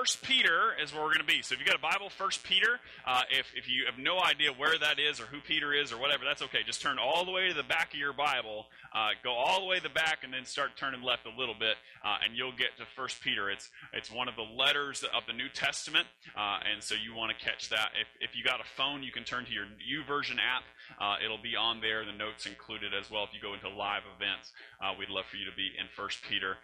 uh, First Peter is where we're going to be. So if you got a Bible, First Peter. Uh, if if you have no idea where that is or who Peter is or whatever, that's okay. Just turn all the way to the back of your Bible, uh, go all the way to the back, and then start turning left a little bit, uh, and you'll get to First Peter. It's it's one of the letters of the New Testament, uh, and so you want to catch that. If if you got a phone, you can turn to your YouVersion app. Uh, it'll be on there. The notes included as well. If you go into live events, we'd love for you to be in First Peter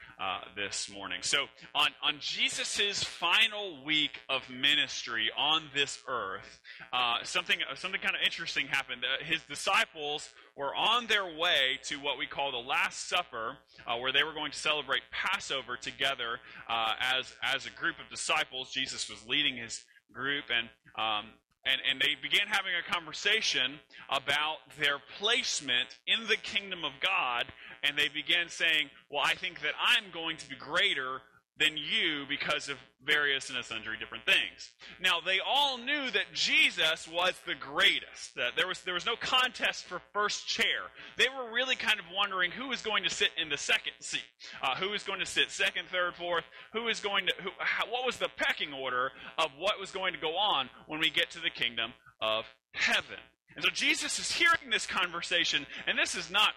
this morning. So on on Jesus' final week of ministry on this earth, uh, something something kind of interesting happened. Uh, his disciples were on their way to what we call the Last Supper, uh, where they were going to celebrate Passover together uh, as as a group of disciples. Jesus was leading his group, and um, and, and they began having a conversation about their placement in the kingdom of God, and they began saying, Well, I think that I'm going to be greater than you because of various and sundry different things. Now, they all knew that Jesus was the greatest. That there was there was no contest for first chair. They were really kind of wondering who was going to sit in the second seat, uh, who was going to sit second, third, fourth, who is going to who, how, what was the pecking order of what was going to go on when we get to the kingdom of heaven. And so Jesus is hearing this conversation, and this is not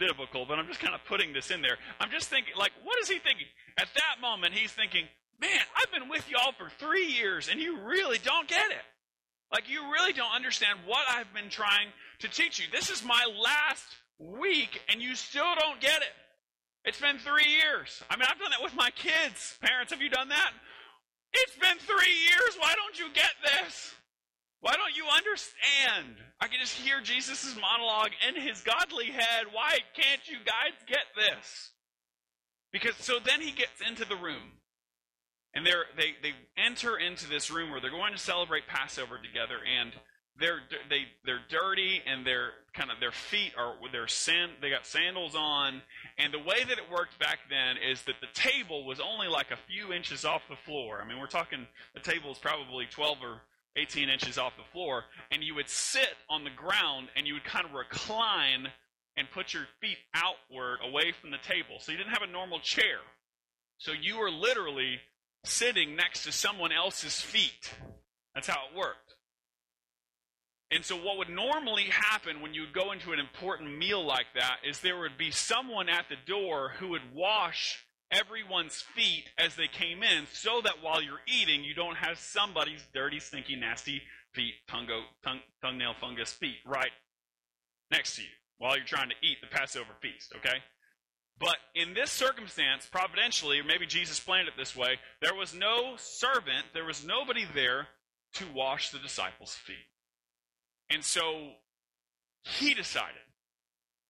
biblical, but I'm just kind of putting this in there. I'm just thinking, like, what is he thinking? At that moment, he's thinking, man, I've been with y'all for three years and you really don't get it. Like, you really don't understand what I've been trying to teach you. This is my last week and you still don't get it. It's been three years. I mean, I've done that with my kids. Parents, have you done that? It's been three years. Why don't you get this? Why don't you understand? I can just hear Jesus' monologue in his godly head. Why can't you guys get this? Because so then he gets into the room. And they're, they they enter into this room where they're going to celebrate Passover together, and they're they they're dirty, and they're kind of their feet are their sand they got sandals on, and the way that it worked back then is that the table was only like a few inches off the floor. I mean, we're talking the table is probably twelve or 18 inches off the floor, and you would sit on the ground and you would kind of recline and put your feet outward away from the table. So you didn't have a normal chair. So you were literally sitting next to someone else's feet. That's how it worked. And so, what would normally happen when you would go into an important meal like that is there would be someone at the door who would wash everyone's feet as they came in so that while you're eating, you don't have somebody's dirty, stinky, nasty feet, tongue, tongue, thumbnail fungus feet right next to you while you're trying to eat the Passover feast, okay? But in this circumstance, providentially, or maybe Jesus planned it this way, there was no servant, there was nobody there to wash the disciples' feet. And so he decided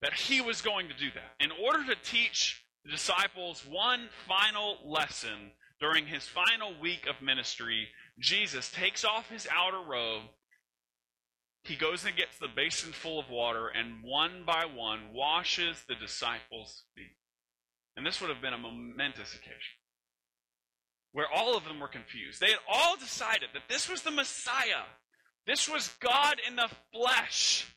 that he was going to do that. In order to teach the disciples one final lesson during his final week of ministry, Jesus takes off his outer robe he goes and gets the basin full of water and one by one washes the disciples' feet. And this would have been a momentous occasion where all of them were confused. They had all decided that this was the Messiah, this was God in the flesh.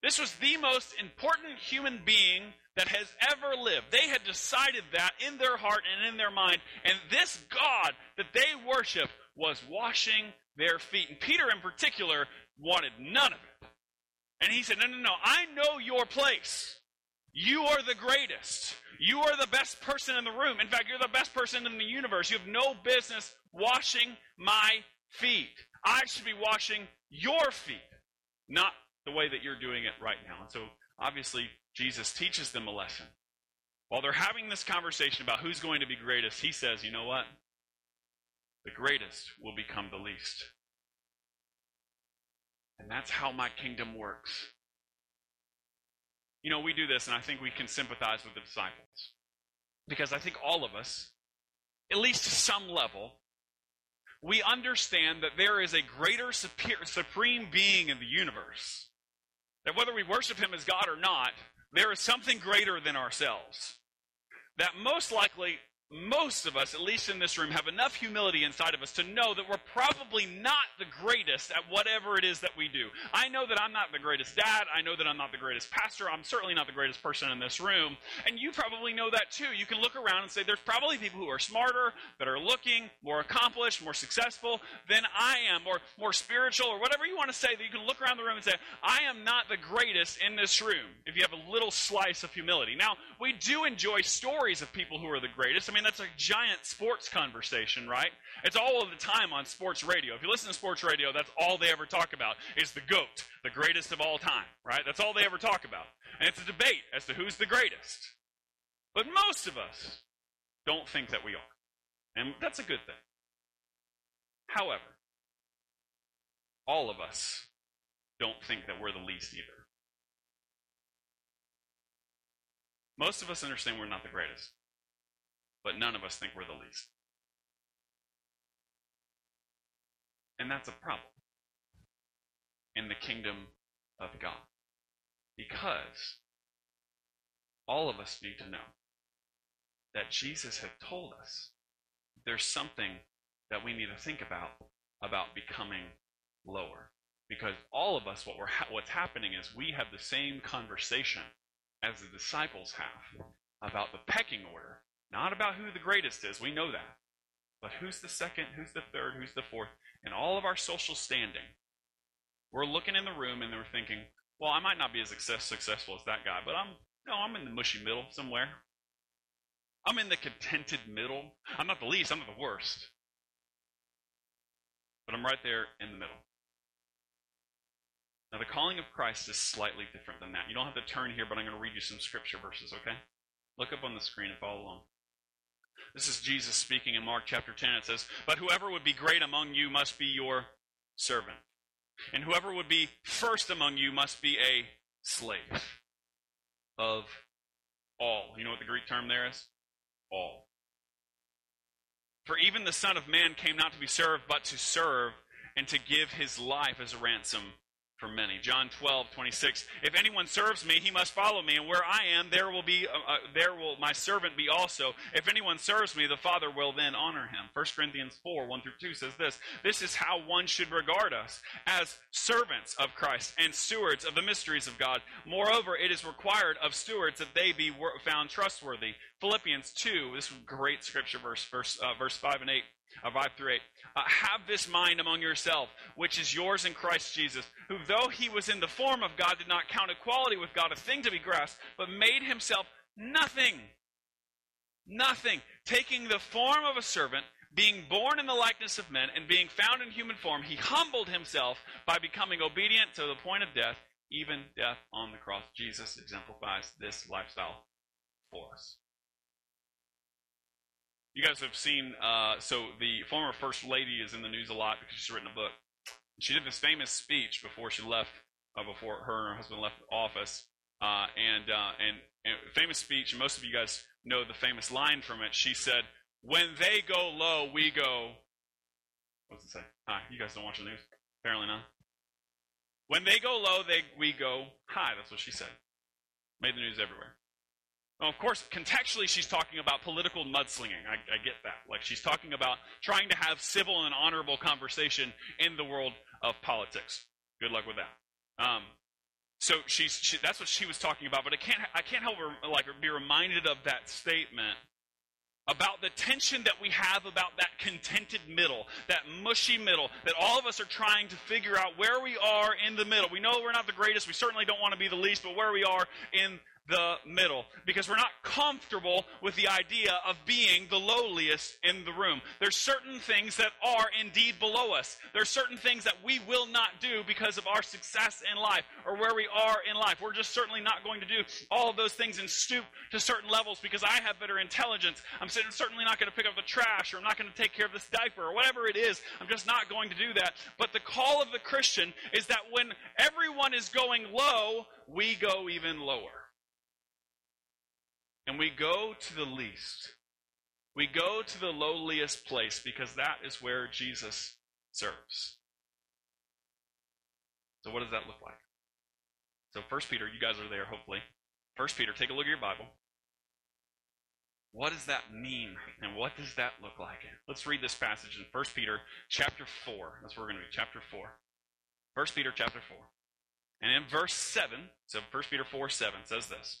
This was the most important human being that has ever lived. They had decided that in their heart and in their mind. And this God that they worship was washing their feet. And Peter, in particular, wanted none of it. And he said, No, no, no, I know your place. You are the greatest. You are the best person in the room. In fact, you're the best person in the universe. You have no business washing my feet. I should be washing your feet, not the way that you're doing it right now. And so, obviously, Jesus teaches them a lesson. While they're having this conversation about who's going to be greatest, he says, You know what? The greatest will become the least. And that's how my kingdom works. You know, we do this, and I think we can sympathize with the disciples. Because I think all of us, at least to some level, we understand that there is a greater supreme being in the universe. That whether we worship him as God or not, there is something greater than ourselves. That most likely most of us, at least in this room, have enough humility inside of us to know that we're probably not the greatest at whatever it is that we do. I know that I'm not the greatest dad. I know that I'm not the greatest pastor. I'm certainly not the greatest person in this room. And you probably know that too. You can look around and say, there's probably people who are smarter, better looking, more accomplished, more successful than I am, or more spiritual, or whatever you want to say, that you can look around the room and say, I am not the greatest in this room, if you have a little slice of humility. Now, we do enjoy stories of people who are the greatest. I mean, mean, that's a giant sports conversation, right? It's all of the time on sports radio. If you listen to sports radio, that's all they ever talk about is the GOAT, the greatest of all time, right? That's all they ever talk about. And it's a debate as to who's the greatest. But most of us don't think that we are. And that's a good thing. However, all of us don't think that we're the least either. Most of us understand we're not the greatest but none of us think we're the least. And that's a problem in the kingdom of God. Because all of us need to know that Jesus had told us there's something that we need to think about about becoming lower. Because all of us, what we're ha- what's happening is we have the same conversation as the disciples have about the pecking order not about who the greatest is, we know that. But who's the second, who's the third, who's the fourth? In all of our social standing, we're looking in the room and we're thinking, well, I might not be as success, successful as that guy, but I'm no, I'm in the mushy middle somewhere. I'm in the contented middle. I'm not the least, I'm not the worst. But I'm right there in the middle. Now, the calling of Christ is slightly different than that. You don't have to turn here, but I'm going to read you some scripture verses, okay? Look up on the screen and follow along. This is Jesus speaking in Mark chapter 10. It says, But whoever would be great among you must be your servant. And whoever would be first among you must be a slave of all. You know what the Greek term there is? All. For even the Son of Man came not to be served, but to serve, and to give his life as a ransom for many. John 12, 26. If anyone serves me, he must follow me, and where I am, there will be, uh, uh, there will my servant be also. If anyone serves me, the Father will then honor him. 1 Corinthians 4, 1 through 2 says this. This is how one should regard us, as servants of Christ and stewards of the mysteries of God. Moreover, it is required of stewards that they be found trustworthy. Philippians 2, this great scripture verse, verse, uh, verse 5 and 8 uh, 5 through 8. Uh, have this mind among yourself, which is yours in Christ Jesus, who, though he was in the form of God, did not count equality with God a thing to be grasped, but made himself nothing. Nothing. Taking the form of a servant, being born in the likeness of men, and being found in human form, he humbled himself by becoming obedient to the point of death, even death on the cross. Jesus exemplifies this lifestyle for us. You guys have seen, uh, so the former First Lady is in the news a lot because she's written a book. She did this famous speech before she left, uh, before her and her husband left office. Uh, and, uh, and, and famous speech, and most of you guys know the famous line from it. She said, When they go low, we go. What's it say? Hi, you guys don't watch the news? Apparently not. When they go low, they, we go high. That's what she said. Made the news everywhere. Of course, contextually, she's talking about political mudslinging. I, I, get that. Like, she's talking about trying to have civil and honorable conversation in the world of politics. Good luck with that. Um, so she's she, that's what she was talking about. But I can't I can't help but like be reminded of that statement about the tension that we have about that contented middle, that mushy middle, that all of us are trying to figure out where we are in the middle. We know we're not the greatest. We certainly don't want to be the least, but where we are in the middle because we're not comfortable with the idea of being the lowliest in the room. There's certain things that are indeed below us. There's certain things that we will not do because of our success in life or where we are in life. We're just certainly not going to do all of those things and stoop to certain levels because I have better intelligence. I'm certainly not going to pick up the trash or I'm not going to take care of this diaper or whatever it is. I'm just not going to do that. But the call of the Christian is that when everyone is going low, we go even lower. And we go to the least. We go to the lowliest place because that is where Jesus serves. So, what does that look like? So, First Peter, you guys are there, hopefully. First Peter, take a look at your Bible. What does that mean? And what does that look like? Let's read this passage in 1 Peter chapter 4. That's where we're going to be, chapter 4. 1 Peter chapter 4. And in verse 7, so 1 Peter 4 7 says this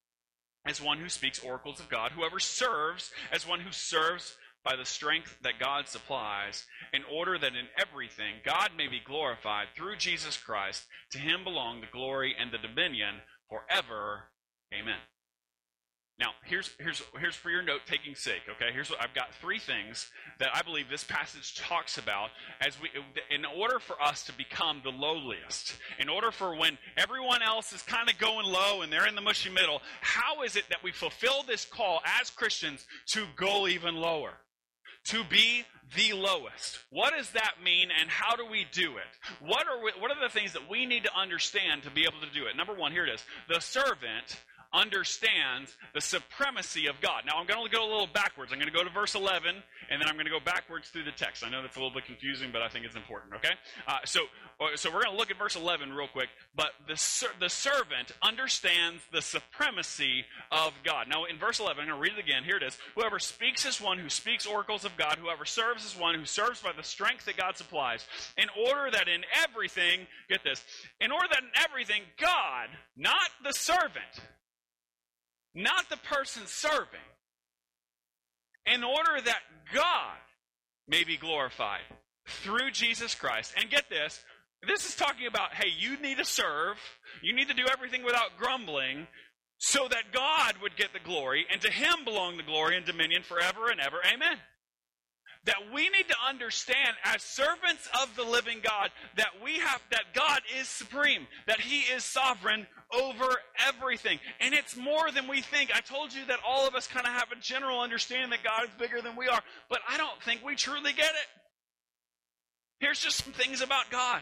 as one who speaks oracles of God, whoever serves as one who serves by the strength that God supplies, in order that in everything God may be glorified through Jesus Christ. To him belong the glory and the dominion forever. Amen. Now, here's, here's, here's for your note taking sake, okay? Here's what I've got three things that I believe this passage talks about as we, in order for us to become the lowliest, in order for when everyone else is kind of going low and they're in the mushy middle, how is it that we fulfill this call as Christians to go even lower? To be the lowest. What does that mean and how do we do it? What are, we, what are the things that we need to understand to be able to do it? Number one, here it is. The servant understands the supremacy of God. Now, I'm going to go a little backwards. I'm going to go to verse 11, and then I'm going to go backwards through the text. I know that's a little bit confusing, but I think it's important, okay? Uh, so, uh, so we're going to look at verse 11 real quick. But the, ser- the servant understands the supremacy of God. Now, in verse 11, I'm going to read it again. Here it is. Whoever speaks is one who speaks oracles of God. Whoever serves is one who serves by the strength that God supplies. In order that in everything, get this, in order that in everything, God, not the servant, not the person serving, in order that God may be glorified through Jesus Christ. And get this, this is talking about, hey, you need to serve, you need to do everything without grumbling, so that God would get the glory, and to him belong the glory and dominion forever and ever. Amen that we need to understand as servants of the living God that we have that God is supreme, that he is sovereign over everything. And it's more than we think. I told you that all of us kind of have a general understanding that God is bigger than we are, but I don't think we truly get it. Here's just some things about God.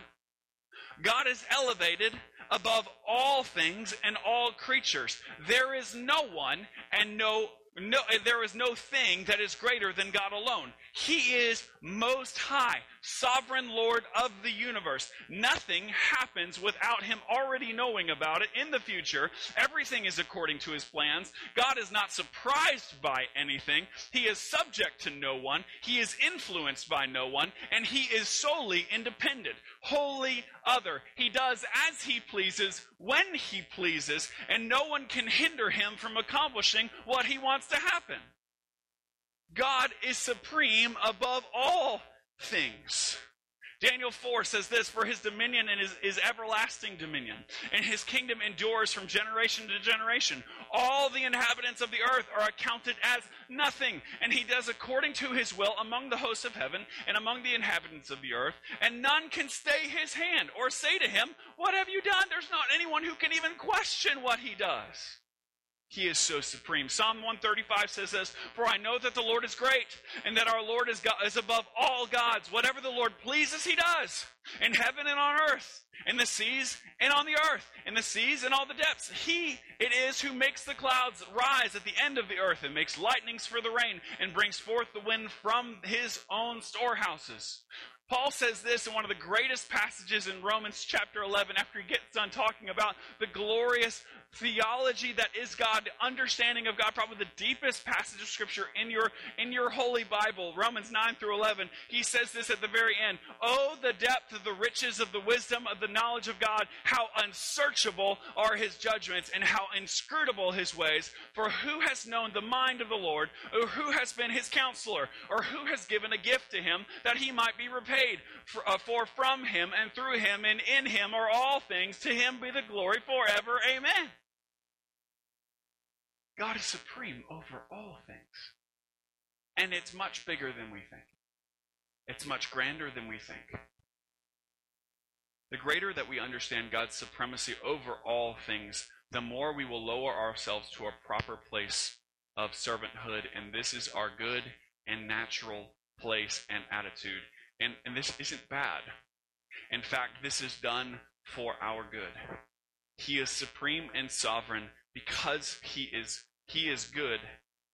God is elevated above all things and all creatures. There is no one and no no, there is no thing that is greater than God alone. He is most high, sovereign Lord of the universe. Nothing happens without him already knowing about it in the future. Everything is according to his plans. God is not surprised by anything. He is subject to no one. He is influenced by no one, and he is solely independent, wholly other. He does as he pleases, when he pleases, and no one can hinder him from accomplishing what he wants to happen. God is supreme above all things. Daniel 4 says this For his dominion is, is everlasting dominion, and his kingdom endures from generation to generation. All the inhabitants of the earth are accounted as nothing, and he does according to his will among the hosts of heaven and among the inhabitants of the earth, and none can stay his hand or say to him, What have you done? There's not anyone who can even question what he does. He is so supreme. Psalm 135 says this For I know that the Lord is great, and that our Lord is, God, is above all gods. Whatever the Lord pleases, he does, in heaven and on earth, in the seas and on the earth, in the seas and all the depths. He it is who makes the clouds rise at the end of the earth, and makes lightnings for the rain, and brings forth the wind from his own storehouses. Paul says this in one of the greatest passages in Romans chapter 11 after he gets done talking about the glorious theology that is God, understanding of God, probably the deepest passage of scripture in your in your holy Bible, Romans 9 through 11. He says this at the very end, "Oh the depth of the riches of the wisdom of the knowledge of God, how unsearchable are his judgments and how inscrutable his ways, for who has known the mind of the Lord, or who has been his counselor, or who has given a gift to him that he might be repaid? For, uh, for from him and through him and in him are all things, to him be the glory forever. Amen." God is supreme over all things. And it's much bigger than we think. It's much grander than we think. The greater that we understand God's supremacy over all things, the more we will lower ourselves to a proper place of servanthood. And this is our good and natural place and attitude. And, and this isn't bad. In fact, this is done for our good. He is supreme and sovereign because he is he is good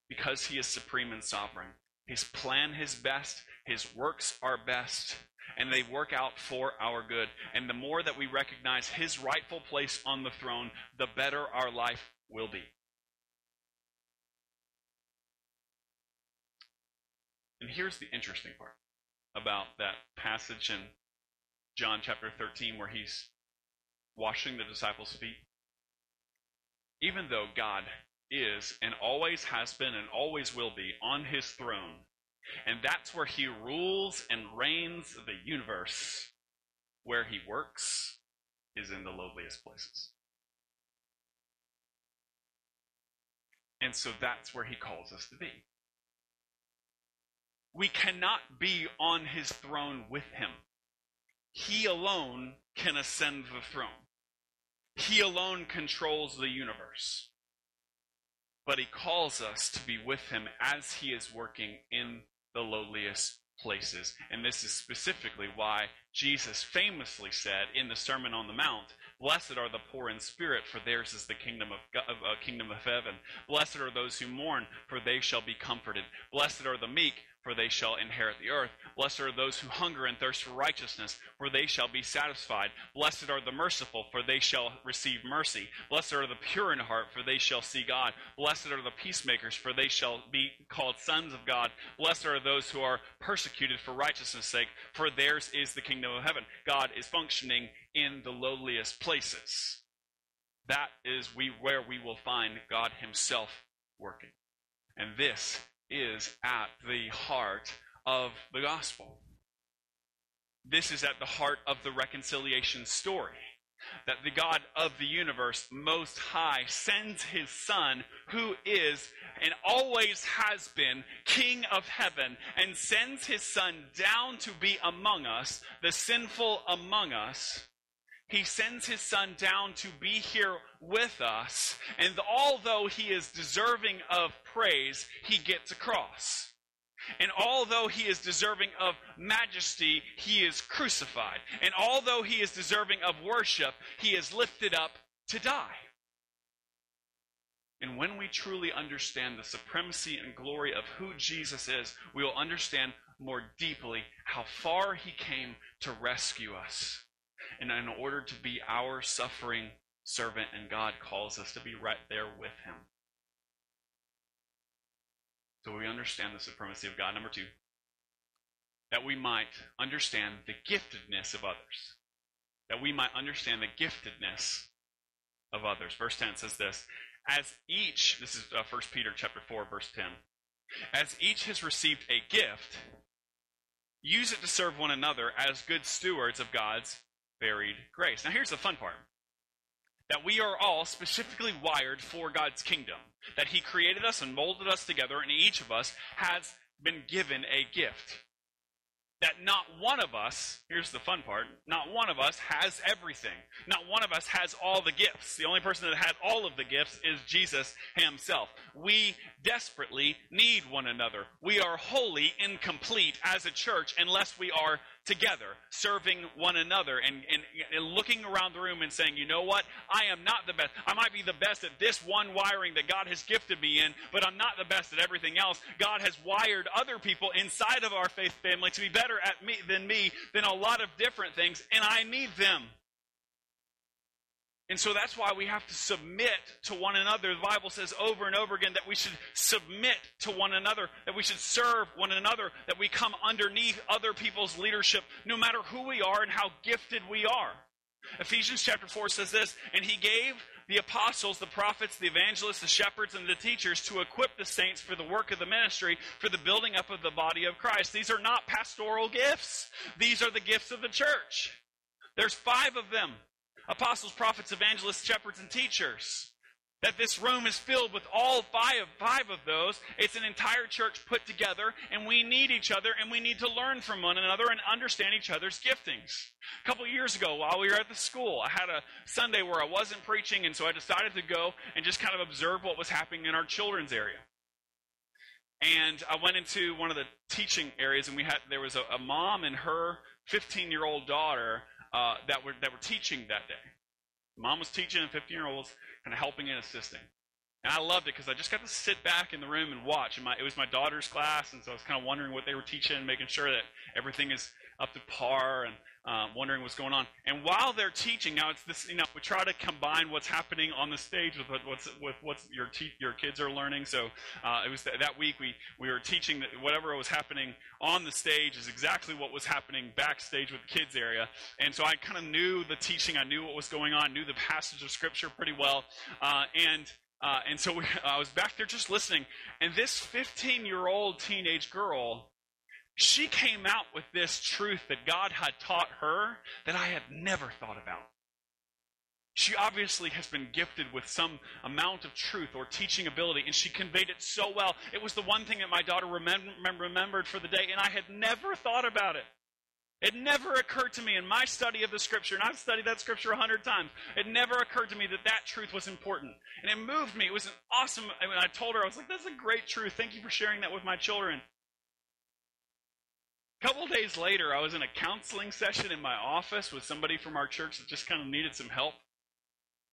because he is supreme and sovereign. His plan his best, his works are best, and they work out for our good. And the more that we recognize his rightful place on the throne, the better our life will be. And here's the interesting part about that passage in John chapter 13 where he's washing the disciples' feet. Even though God is and always has been and always will be on his throne, and that's where he rules and reigns the universe, where he works is in the lowliest places. And so that's where he calls us to be. We cannot be on his throne with him. He alone can ascend the throne. He alone controls the universe. But he calls us to be with him as he is working in the lowliest places. And this is specifically why Jesus famously said in the Sermon on the Mount, Blessed are the poor in spirit, for theirs is the kingdom of, God, uh, kingdom of heaven. Blessed are those who mourn, for they shall be comforted. Blessed are the meek, for they shall inherit the earth. Blessed are those who hunger and thirst for righteousness, for they shall be satisfied. Blessed are the merciful, for they shall receive mercy. Blessed are the pure in heart, for they shall see God. Blessed are the peacemakers, for they shall be called sons of God. Blessed are those who are persecuted for righteousness' sake, for theirs is the kingdom of heaven. God is functioning in the lowliest places. That is we, where we will find God Himself working. And this is at the heart of the gospel. This is at the heart of the reconciliation story. That the God of the universe, Most High, sends his Son, who is and always has been King of heaven, and sends his Son down to be among us, the sinful among us. He sends his Son down to be here with us, and although he is deserving of praise, he gets a cross. And although he is deserving of majesty, he is crucified. And although he is deserving of worship, he is lifted up to die. And when we truly understand the supremacy and glory of who Jesus is, we will understand more deeply how far he came to rescue us. And in order to be our suffering servant, and God calls us to be right there with him. So we understand the supremacy of God. Number two, that we might understand the giftedness of others. That we might understand the giftedness of others. Verse 10 says this As each, this is uh, 1 Peter chapter 4, verse 10, as each has received a gift, use it to serve one another as good stewards of God's varied grace. Now, here's the fun part that we are all specifically wired for God's kingdom, that He created us and molded us together, and each of us has been given a gift. That not one of us, here's the fun part, not one of us has everything. Not one of us has all the gifts. The only person that has all of the gifts is Jesus Himself. We desperately need one another. We are wholly incomplete as a church unless we are together, serving one another, and, and, and, looking around the room and saying, you know what? I am not the best. I might be the best at this one wiring that God has gifted me in, but I'm not the best at everything else. God has wired other people inside of our faith family to be better at me than me than a lot of different things, and I need them. And so that's why we have to submit to one another. The Bible says over and over again that we should submit to one another, that we should serve one another, that we come underneath other people's leadership, no matter who we are and how gifted we are. Ephesians chapter 4 says this, and he gave the apostles, the prophets, the evangelists, the shepherds, and the teachers to equip the saints for the work of the ministry, for the building up of the body of Christ. These are not pastoral gifts, these are the gifts of the church. There's five of them apostles, prophets, evangelists, shepherds, and teachers. That this room is filled with all five, five of those. It's an entire church put together, and we need each other, and we need to learn from one another and understand each other's giftings. A couple years ago, while we were at the school, I had a Sunday where I wasn't preaching, and so I decided to go and just kind of observe what was happening in our children's area. and I went into one of the teaching areas, and we had there was a, a mom and her 15 year old daughter uh, that were that were teaching that day. Mom was teaching, and 15 year old was kind of helping and assisting. And I loved it because I just got to sit back in the room and watch. And my, it was my daughter's class, and so I was kind of wondering what they were teaching, making sure that everything is up to par, and um, wondering what's going on. And while they're teaching, now it's this, you know, we try to combine what's happening on the stage with what's with what's your te- your kids are learning. So uh, it was th- that week we we were teaching that whatever was happening on the stage is exactly what was happening backstage with the kids area. And so I kind of knew the teaching, I knew what was going on, knew the passage of scripture pretty well, uh, and. Uh, and so we, I was back there just listening, and this 15 year old teenage girl she came out with this truth that God had taught her that I had never thought about. She obviously has been gifted with some amount of truth or teaching ability, and she conveyed it so well. It was the one thing that my daughter remembered for the day, and I had never thought about it. It never occurred to me in my study of the scripture, and I've studied that scripture a hundred times. It never occurred to me that that truth was important. And it moved me. It was an awesome, I, I told her, I was like, that's a great truth. Thank you for sharing that with my children. Couple days later, I was in a counseling session in my office with somebody from our church that just kind of needed some help.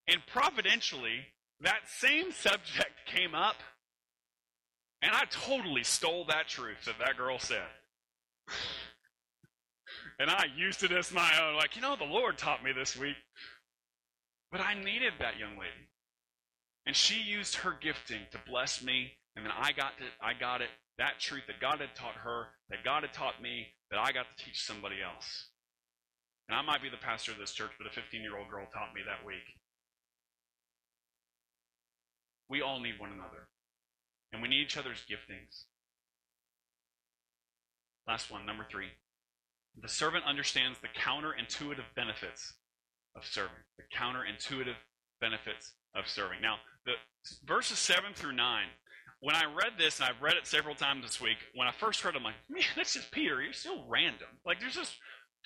And providentially, that same subject came up, and I totally stole that truth that that girl said. and I used it as my own, like, you know, the Lord taught me this week. But I needed that young lady. And she used her gifting to bless me, and then I got it, I got it that truth that God had taught her, that God had taught me, that I got to teach somebody else. And I might be the pastor of this church, but a 15 year old girl taught me that week. We all need one another, and we need each other's giftings. Last one, number three. The servant understands the counterintuitive benefits of serving. The counterintuitive benefits of serving. Now, the verses 7 through 9 when I read this, and I've read it several times this week, when I first read it, I'm like, man, that's just Peter. You're still random. Like, there's just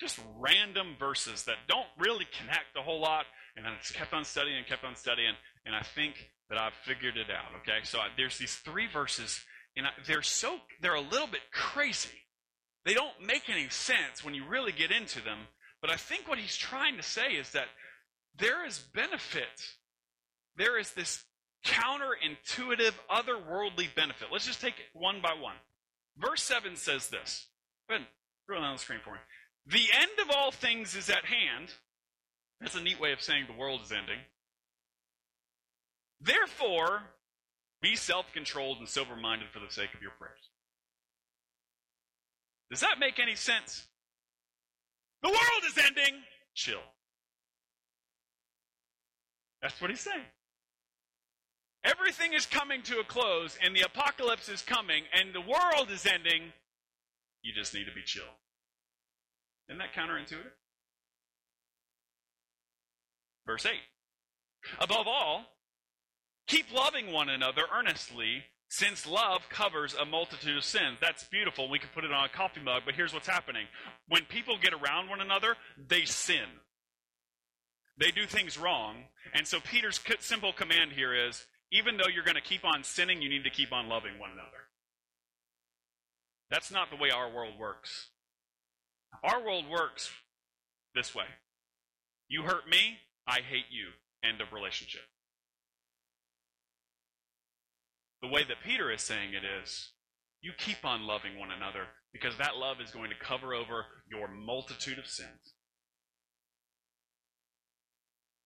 just random verses that don't really connect a whole lot. And I just kept on studying and kept on studying, and I think that I've figured it out. Okay, so I, there's these three verses, and I, they're so they're a little bit crazy. They don't make any sense when you really get into them. But I think what he's trying to say is that there is benefit. There is this counterintuitive, otherworldly benefit. Let's just take it one by one. Verse 7 says this. Go ahead, throw it on the screen for me. The end of all things is at hand. That's a neat way of saying the world is ending. Therefore, be self controlled and sober minded for the sake of your prayers. Does that make any sense? The world is ending. Chill. That's what he's saying. Everything is coming to a close, and the apocalypse is coming, and the world is ending. You just need to be chill. Isn't that counterintuitive? Verse 8. Above all, keep loving one another earnestly, since love covers a multitude of sins. That's beautiful. We can put it on a coffee mug, but here's what's happening. When people get around one another, they sin. They do things wrong. And so Peter's simple command here is even though you're going to keep on sinning, you need to keep on loving one another. That's not the way our world works. Our world works this way You hurt me, I hate you. End of relationship. The way that Peter is saying it is you keep on loving one another because that love is going to cover over your multitude of sins.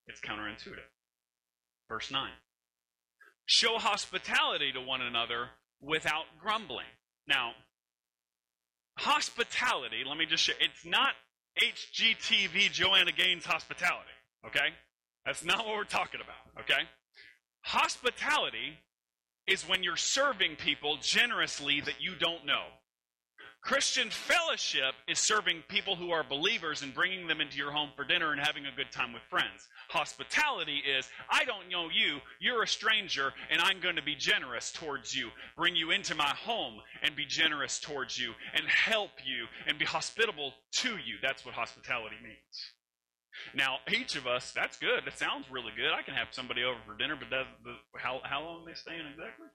It's counterintuitive. Verse 9. Show hospitality to one another without grumbling. Now, hospitality, let me just show, it's not HGTV Joanna Gaines hospitality, okay? That's not what we're talking about, okay? Hospitality is when you're serving people generously that you don't know. Christian fellowship is serving people who are believers and bringing them into your home for dinner and having a good time with friends. Hospitality is, I don't know you, you're a stranger, and I'm going to be generous towards you, bring you into my home and be generous towards you, and help you and be hospitable to you. That's what hospitality means. Now, each of us, that's good. That sounds really good. I can have somebody over for dinner, but does, how, how long are they staying exactly?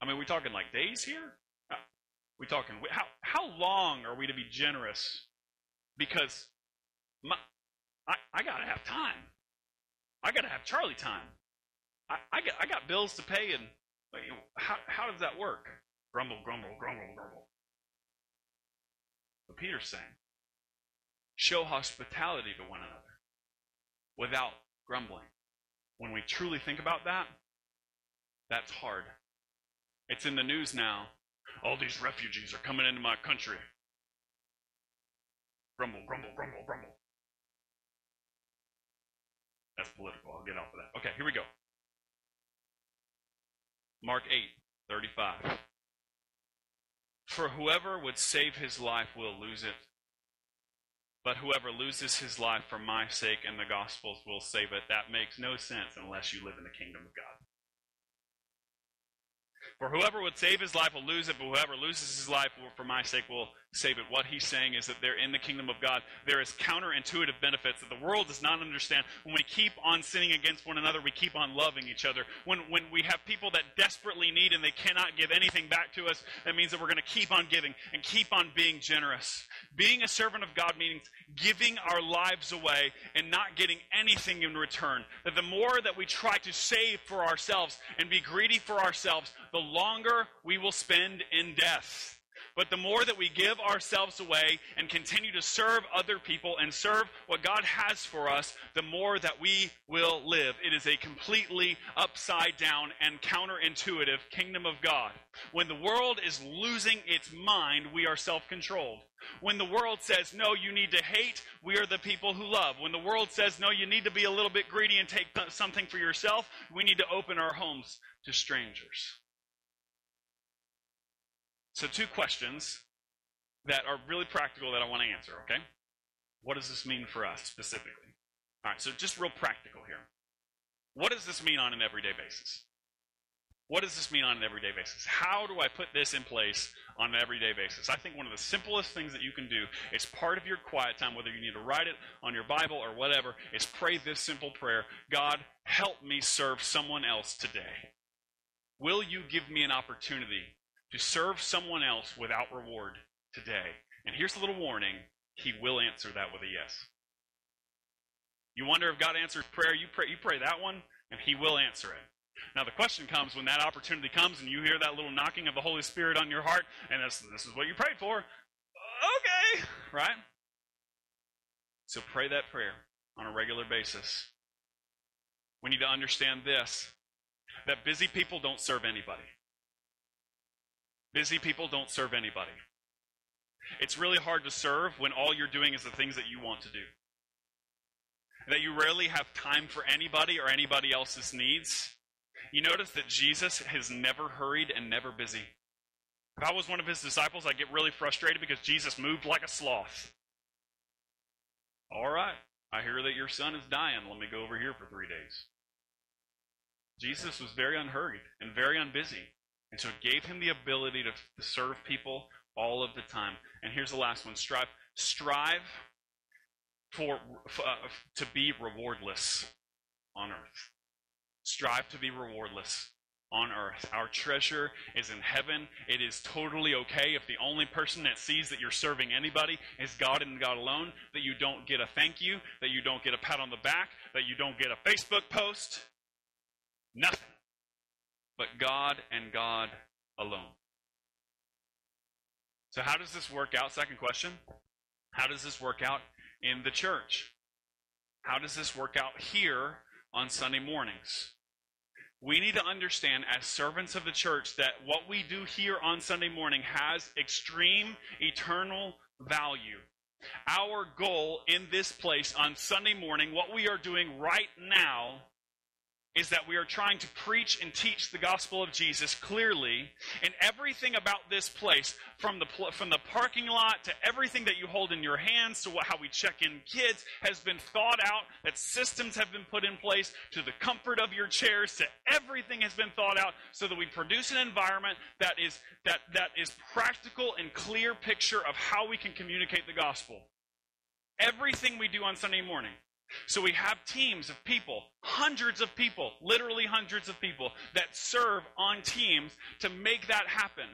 I mean, we talking like days here? We talking how how long are we to be generous? Because my, I I gotta have time. I gotta have Charlie time. I I got I got bills to pay, and how how does that work? Grumble, grumble, grumble, grumble. But Peter's saying, show hospitality to one another without grumbling. When we truly think about that, that's hard. It's in the news now. All these refugees are coming into my country. Grumble, grumble, grumble, grumble. That's political. I'll get off of that. Okay, here we go. Mark 8, 35. For whoever would save his life will lose it. But whoever loses his life for my sake and the gospel's will save it. That makes no sense unless you live in the kingdom of God. For whoever would save his life will lose it, but whoever loses his life for my sake will save it. What he's saying is that they're in the kingdom of God. There is counterintuitive benefits that the world does not understand. When we keep on sinning against one another, we keep on loving each other. When, when we have people that desperately need and they cannot give anything back to us, that means that we're going to keep on giving and keep on being generous. Being a servant of God means giving our lives away and not getting anything in return. That the more that we try to save for ourselves and be greedy for ourselves, the longer we will spend in death. But the more that we give ourselves away and continue to serve other people and serve what God has for us, the more that we will live. It is a completely upside down and counterintuitive kingdom of God. When the world is losing its mind, we are self controlled. When the world says, no, you need to hate, we are the people who love. When the world says, no, you need to be a little bit greedy and take something for yourself, we need to open our homes to strangers. So, two questions that are really practical that I want to answer, okay? What does this mean for us specifically? All right, so just real practical here. What does this mean on an everyday basis? What does this mean on an everyday basis? How do I put this in place on an everyday basis? I think one of the simplest things that you can do is part of your quiet time, whether you need to write it on your Bible or whatever, is pray this simple prayer God, help me serve someone else today. Will you give me an opportunity to serve someone else without reward today? And here's a little warning He will answer that with a yes. You wonder if God answers prayer, you pray, you pray that one, and He will answer it. Now, the question comes when that opportunity comes and you hear that little knocking of the Holy Spirit on your heart, and this, this is what you prayed for. Okay, right? So pray that prayer on a regular basis. We need to understand this that busy people don't serve anybody. Busy people don't serve anybody. It's really hard to serve when all you're doing is the things that you want to do. That you rarely have time for anybody or anybody else's needs. You notice that Jesus has never hurried and never busy. If I was one of his disciples, I'd get really frustrated because Jesus moved like a sloth. All right, I hear that your son is dying. Let me go over here for three days. Jesus was very unhurried and very unbusy. And so it gave him the ability to, serve people all of the time. And here's the last one strive. Strive for, uh, to be rewardless on earth. Strive to be rewardless on earth. Our treasure is in heaven. It is totally okay if the only person that sees that you're serving anybody is God and God alone, that you don't get a thank you, that you don't get a pat on the back, that you don't get a Facebook post. Nothing but God and God alone. So, how does this work out? Second question. How does this work out in the church? How does this work out here on Sunday mornings? We need to understand, as servants of the church, that what we do here on Sunday morning has extreme eternal value. Our goal in this place on Sunday morning, what we are doing right now, is that we are trying to preach and teach the gospel of Jesus clearly, and everything about this place, from the from the parking lot to everything that you hold in your hands to what, how we check in kids, has been thought out. That systems have been put in place to the comfort of your chairs, to everything has been thought out, so that we produce an environment that is that that is practical and clear picture of how we can communicate the gospel. Everything we do on Sunday morning So we have teams of people, hundreds of people, literally hundreds of people, that serve on teams to make that happen.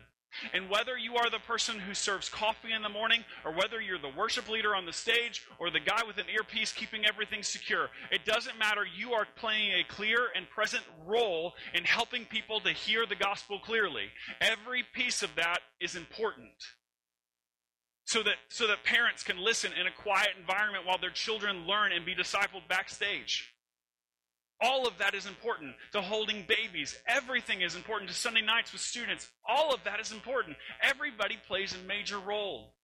And whether you are the person who serves coffee in the morning, or whether you're the worship leader on the stage, or the guy with an earpiece keeping everything secure, it doesn't matter. You are playing a clear and present role in helping people to hear the gospel clearly. Every piece of that is important. So that, so that parents can listen in a quiet environment while their children learn and be discipled backstage. All of that is important to holding babies. Everything is important to Sunday nights with students. All of that is important. Everybody plays a major role.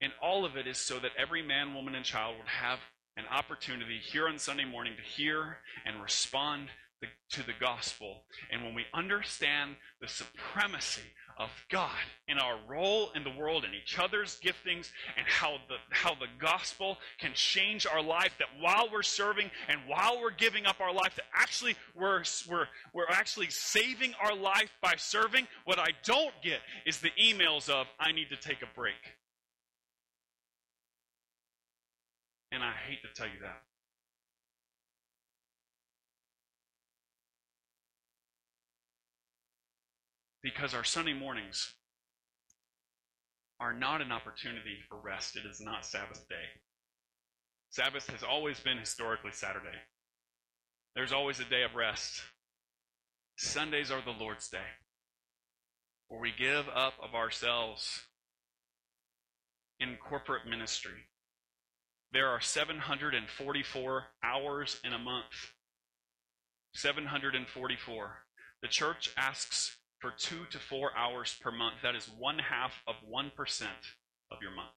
And all of it is so that every man, woman, and child would have an opportunity here on Sunday morning to hear and respond to the gospel. And when we understand the supremacy of God and our role in the world and each other's giftings and how the how the gospel can change our life that while we're serving and while we're giving up our life that actually we're we're we're actually saving our life by serving what I don't get is the emails of I need to take a break. And I hate to tell you that because our Sunday mornings are not an opportunity for rest. It is not Sabbath day. Sabbath has always been historically Saturday. There's always a day of rest. Sundays are the Lord's day, where we give up of ourselves in corporate ministry. There are 744 hours in a month. 744. The church asks for two to four hours per month. That is one half of 1% of your month.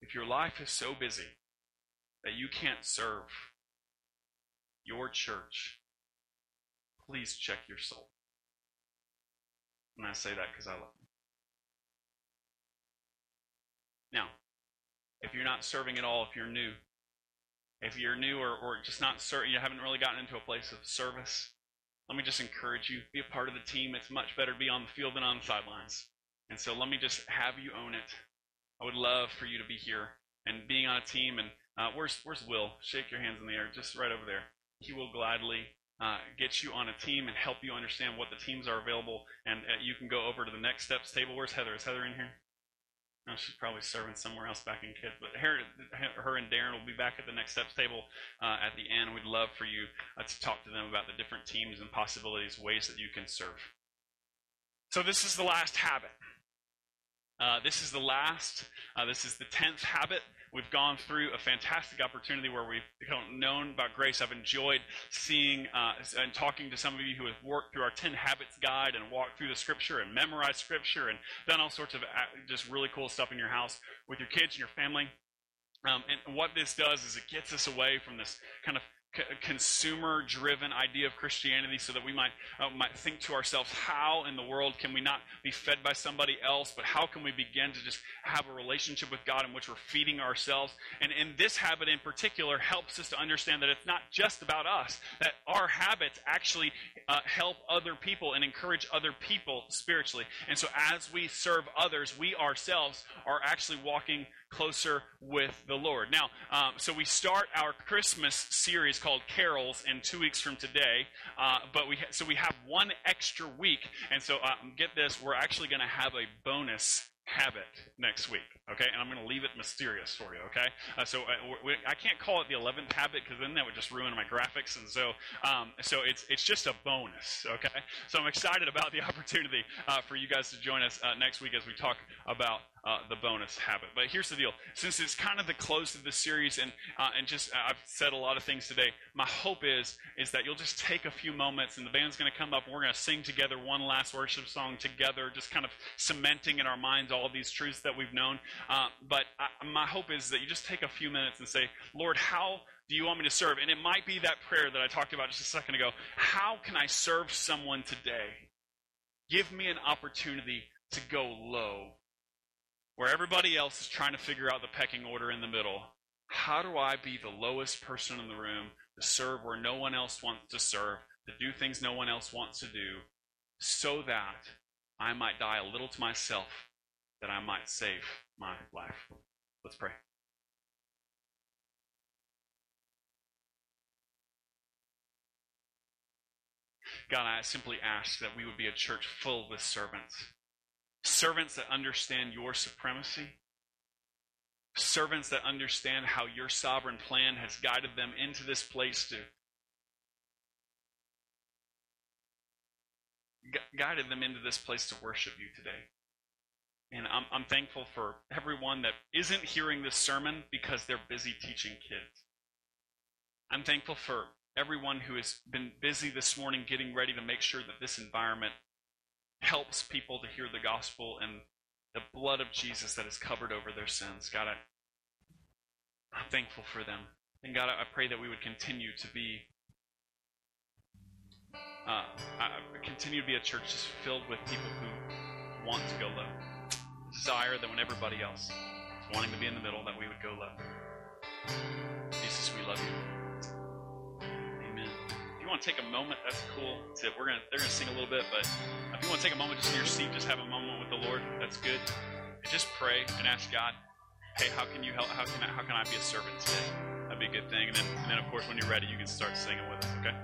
If your life is so busy that you can't serve your church, please check your soul. And I say that because I love you. Now, if you're not serving at all, if you're new, if you're new or, or just not serving, you haven't really gotten into a place of service, let me just encourage you, be a part of the team. It's much better to be on the field than on the sidelines. And so let me just have you own it. I would love for you to be here and being on a team. And uh, where's where's Will? Shake your hands in the air, just right over there. He will gladly uh, get you on a team and help you understand what the teams are available. And uh, you can go over to the next steps table. Where's Heather? Is Heather in here? She's probably serving somewhere else back in kids. But her, her and Darren will be back at the next steps table uh, at the end. We'd love for you uh, to talk to them about the different teams and possibilities, ways that you can serve. So this is the last habit. Uh, this is the last. Uh, this is the tenth habit We've gone through a fantastic opportunity where we've known about grace. I've enjoyed seeing uh, and talking to some of you who have worked through our 10 Habits Guide and walked through the scripture and memorized scripture and done all sorts of uh, just really cool stuff in your house with your kids and your family. Um, and what this does is it gets us away from this kind of consumer driven idea of Christianity so that we might, uh, might think to ourselves, how in the world can we not be fed by somebody else, but how can we begin to just have a relationship with God in which we're feeding ourselves? And, and this habit in particular helps us to understand that it's not just about us, that our habits actually uh, help other people and encourage other people spiritually. And so as we serve others, we ourselves are actually walking closer with the Lord. Now, um, so we start our Christmas series called Carols in two weeks from today, uh, but we ha- so we have one extra week, and so uh, get this, we're actually going to have a bonus habit next week. Okay, and I'm going to leave it mysterious for you. Okay, uh, so uh, we, I can't call it the 11th habit because then that would just ruin my graphics, and so um, so it's it's just a bonus. Okay, so I'm excited about the opportunity uh, for you guys to join us uh, next week as we talk about uh, the bonus habit. But here's the deal: since it's kind of the close of the series, and uh, and just uh, I've said a lot of things today. My hope is is that you'll just take a few moments, and the band's going to come up, and we're going to sing together one last worship song together, just kind of cementing in our minds all these truths that we've known. Uh, but I, my hope is that you just take a few minutes and say, Lord, how do you want me to serve? And it might be that prayer that I talked about just a second ago. How can I serve someone today? Give me an opportunity to go low where everybody else is trying to figure out the pecking order in the middle. How do I be the lowest person in the room to serve where no one else wants to serve, to do things no one else wants to do, so that I might die a little to myself, that I might save my life? Let's pray. God, I simply ask that we would be a church full with servants. Servants that understand your supremacy. Servants that understand how your sovereign plan has guided them into this place to guided them into this place to worship you today. And I'm, I'm thankful for everyone that isn't hearing this sermon because they're busy teaching kids. I'm thankful for everyone who has been busy this morning getting ready to make sure that this environment helps people to hear the gospel and the blood of Jesus that has covered over their sins. God, I, I'm thankful for them. And God, I pray that we would continue to be, uh, continue to be a church just filled with people who want to go low. Desire that when everybody else is wanting to be in the middle, that we would go low. Jesus, we love you you want to take a moment, that's cool. That's it. We're gonna they're gonna sing a little bit, but if you want to take a moment just in your seat, just have a moment with the Lord, that's good. And just pray and ask God, hey, how can you help? How can I, how can I be a servant today? That'd be a good thing. And then, and then of course, when you're ready, you can start singing with us. Okay.